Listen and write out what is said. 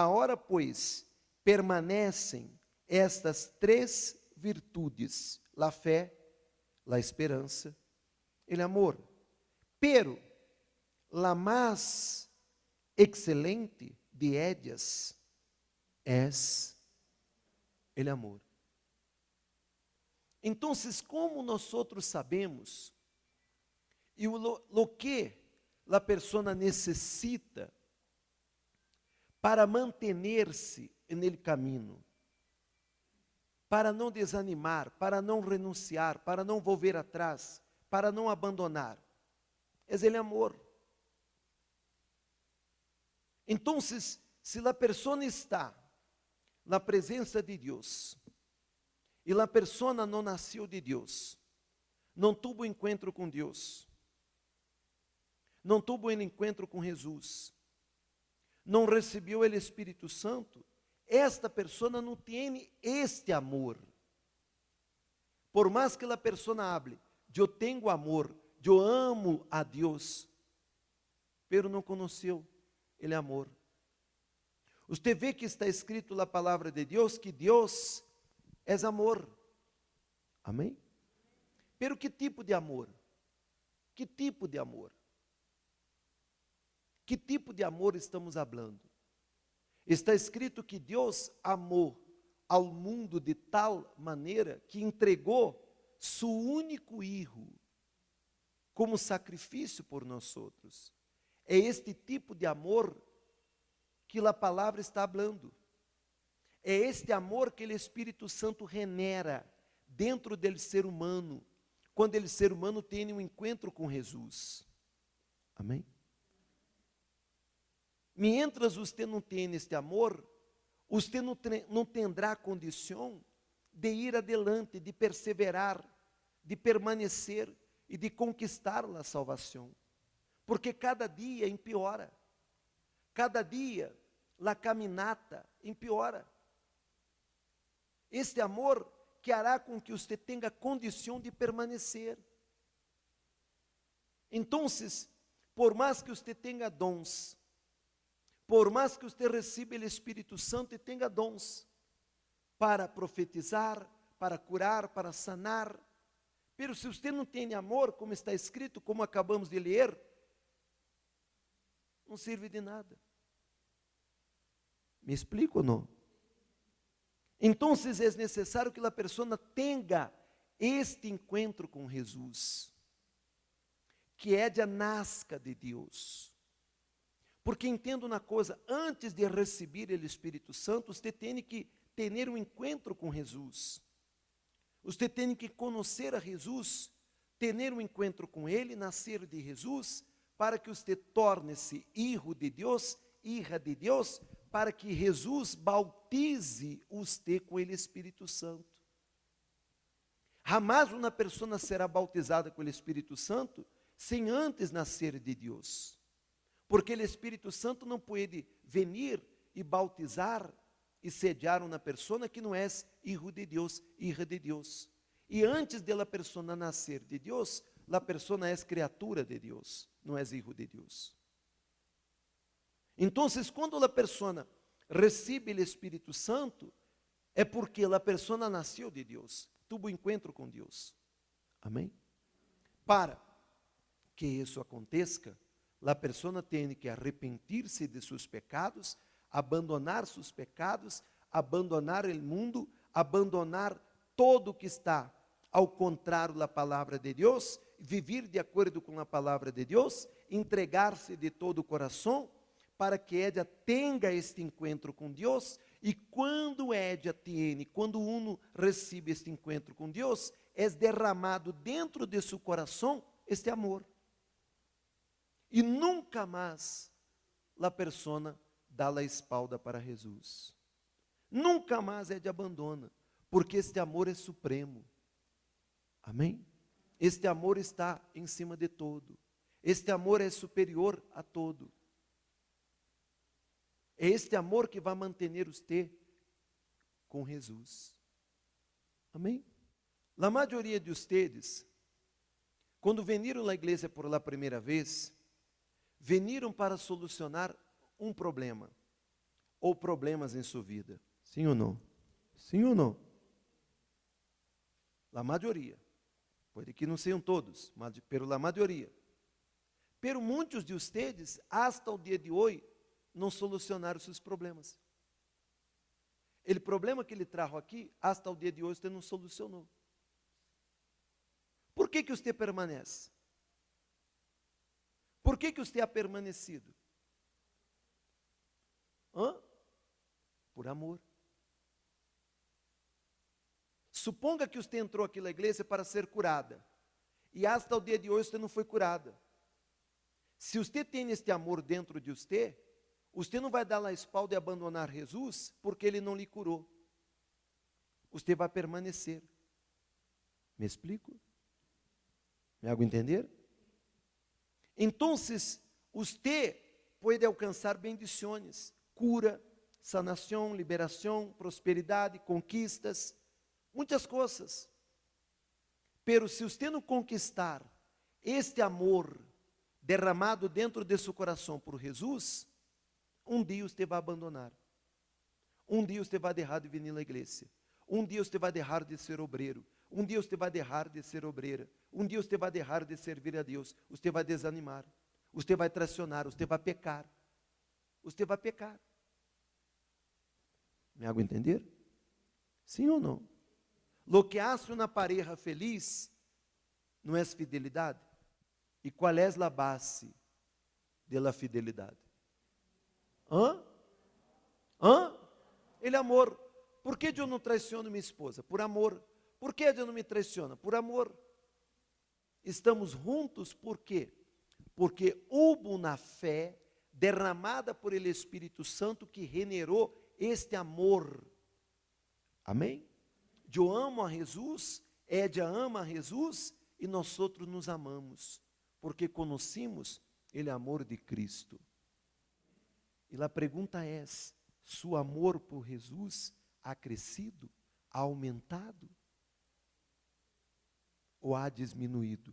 Agora, pois, permanecem estas três virtudes: a fé, a esperança e o amor. Pero la más excelente de ellas es el amor. Então, como nós sabemos e o lo que a pessoa necessita para manter-se no caminho, para não desanimar, para não renunciar, para não volver atrás, para não abandonar, é ele amor. Então, se a pessoa está na presença de Deus e a pessoa não nasceu de Deus, não tuvo encontro com Deus, não tuvo um encontro com Jesus, não recebeu o Espírito Santo, esta pessoa não tem este amor. Por mais que a pessoa hable, eu tenho amor, eu amo a Deus, pero não conheceu ele amor. Você vê que está escrito na palavra de Deus que Deus é amor. Amém? Pero que tipo de amor? Que tipo de amor? Que tipo de amor estamos falando? Está escrito que Deus amou ao mundo de tal maneira que entregou seu único filho como sacrifício por nós outros. É este tipo de amor que a palavra está falando. É este amor que o Espírito Santo renera dentro dele ser humano, quando ele ser humano tem um encontro com Jesus. Amém? Mientras você não tem este amor, você não, não terá condição de ir adelante, de perseverar, de permanecer e de conquistar a salvação porque cada dia empeora. Cada dia la caminata empeora. Este amor que hará com que você tenha condição de permanecer. Então, por mais que você tenha dons, por mais que você receba o Espírito Santo e tenha dons para profetizar, para curar, para sanar, pero se você não tem amor, como está escrito, como acabamos de ler, não serve de nada. Me explico ou não? Então, é necessário que a pessoa tenha este encontro com Jesus, que é de nasca de Deus. Porque entendo uma coisa, antes de receber o Espírito Santo, você tem que ter um encontro com Jesus. Você tem que conhecer a Jesus, ter um encontro com Ele, nascer de Jesus para que você torne-se hijo de Deus, hija de Deus, para que Jesus bautize você com o Espírito Santo. Jamais uma pessoa será bautizada com o Espírito Santo sem antes nascer de Deus. Porque o Espírito Santo não pode venir e bautizar e sediar uma pessoa que não é hijo de Deus, hija de Deus. E antes de la pessoa nascer de Deus, la persona é criatura de Deus, não é hijo de Deus. Então, quando a pessoa recebe o Espírito Santo, é porque a pessoa nasceu de Deus, tuvo encontro com Deus. Amém? Para que isso aconteça, a pessoa tem que arrepender-se de seus pecados, abandonar seus pecados, abandonar o mundo, abandonar todo o que está ao contrário da palavra de Deus viver de acordo com a palavra de Deus, entregar-se de todo o coração, para que Édia tenha este encontro com Deus, e quando Édia tem, quando uno recebe este encontro com Deus, é derramado dentro de seu coração este amor. E nunca mais a persona dá a espalda para Jesus. Nunca mais Édia abandona, porque este amor é supremo. Amém? Este amor está em cima de todo. Este amor é superior a todo. É este amor que vai manter você com Jesus. Amém? A maioria de vocês, quando veniram à igreja por la primeira vez, veniram para solucionar um problema, ou problemas em sua vida. Sim ou não? Sim ou não? A maioria. Pode que não sejam todos, mas pela maioria. Pero muitos de ustedes, hasta o dia de hoje, não solucionaram seus problemas. Ele problema que ele trajo aqui, hasta o dia de hoje, você não solucionou. Por que que você permanece? Por que que você ha permanecido? Hã? Por amor. Suponga que você entrou aqui na igreja para ser curada. E hasta o dia de hoje você não foi curada. Se você tem este amor dentro de você, você não vai dar a espalda e abandonar Jesus porque ele não lhe curou. Você vai permanecer. Me explico? Me hago entender? Então, você pode alcançar bendições, cura, sanação, liberação, prosperidade, conquistas, muitas coisas. Pero se você não conquistar este amor derramado dentro de seu coração por Jesus, um dia você vai abandonar. Um dia você vai deixar de vir na igreja. Um dia você vai deixar de ser obreiro. Um dia você vai deixar de ser obreira. Um dia você vai deixar de servir a Deus. Você vai desanimar. Você vai traicionar. Você vai pecar. Você vai pecar. Me hago entender? Sim ou não? Lo que hace uma pareja feliz não é fidelidade? E qual é a base da fidelidade? Hã? Hã? Ele é amor. Por que eu não traiciono minha esposa? Por amor. Por que eu não me traiciona? Por amor. Estamos juntos por quê? Porque houve na fé derramada por ele Espírito Santo que generou este amor. Amém? Eu amo a Jesus, Édia ama a Jesus e nós outros nos amamos porque conhecemos ele amor de Cristo. E a pergunta é: seu amor por Jesus ha crescido, aumentado ou ha diminuído?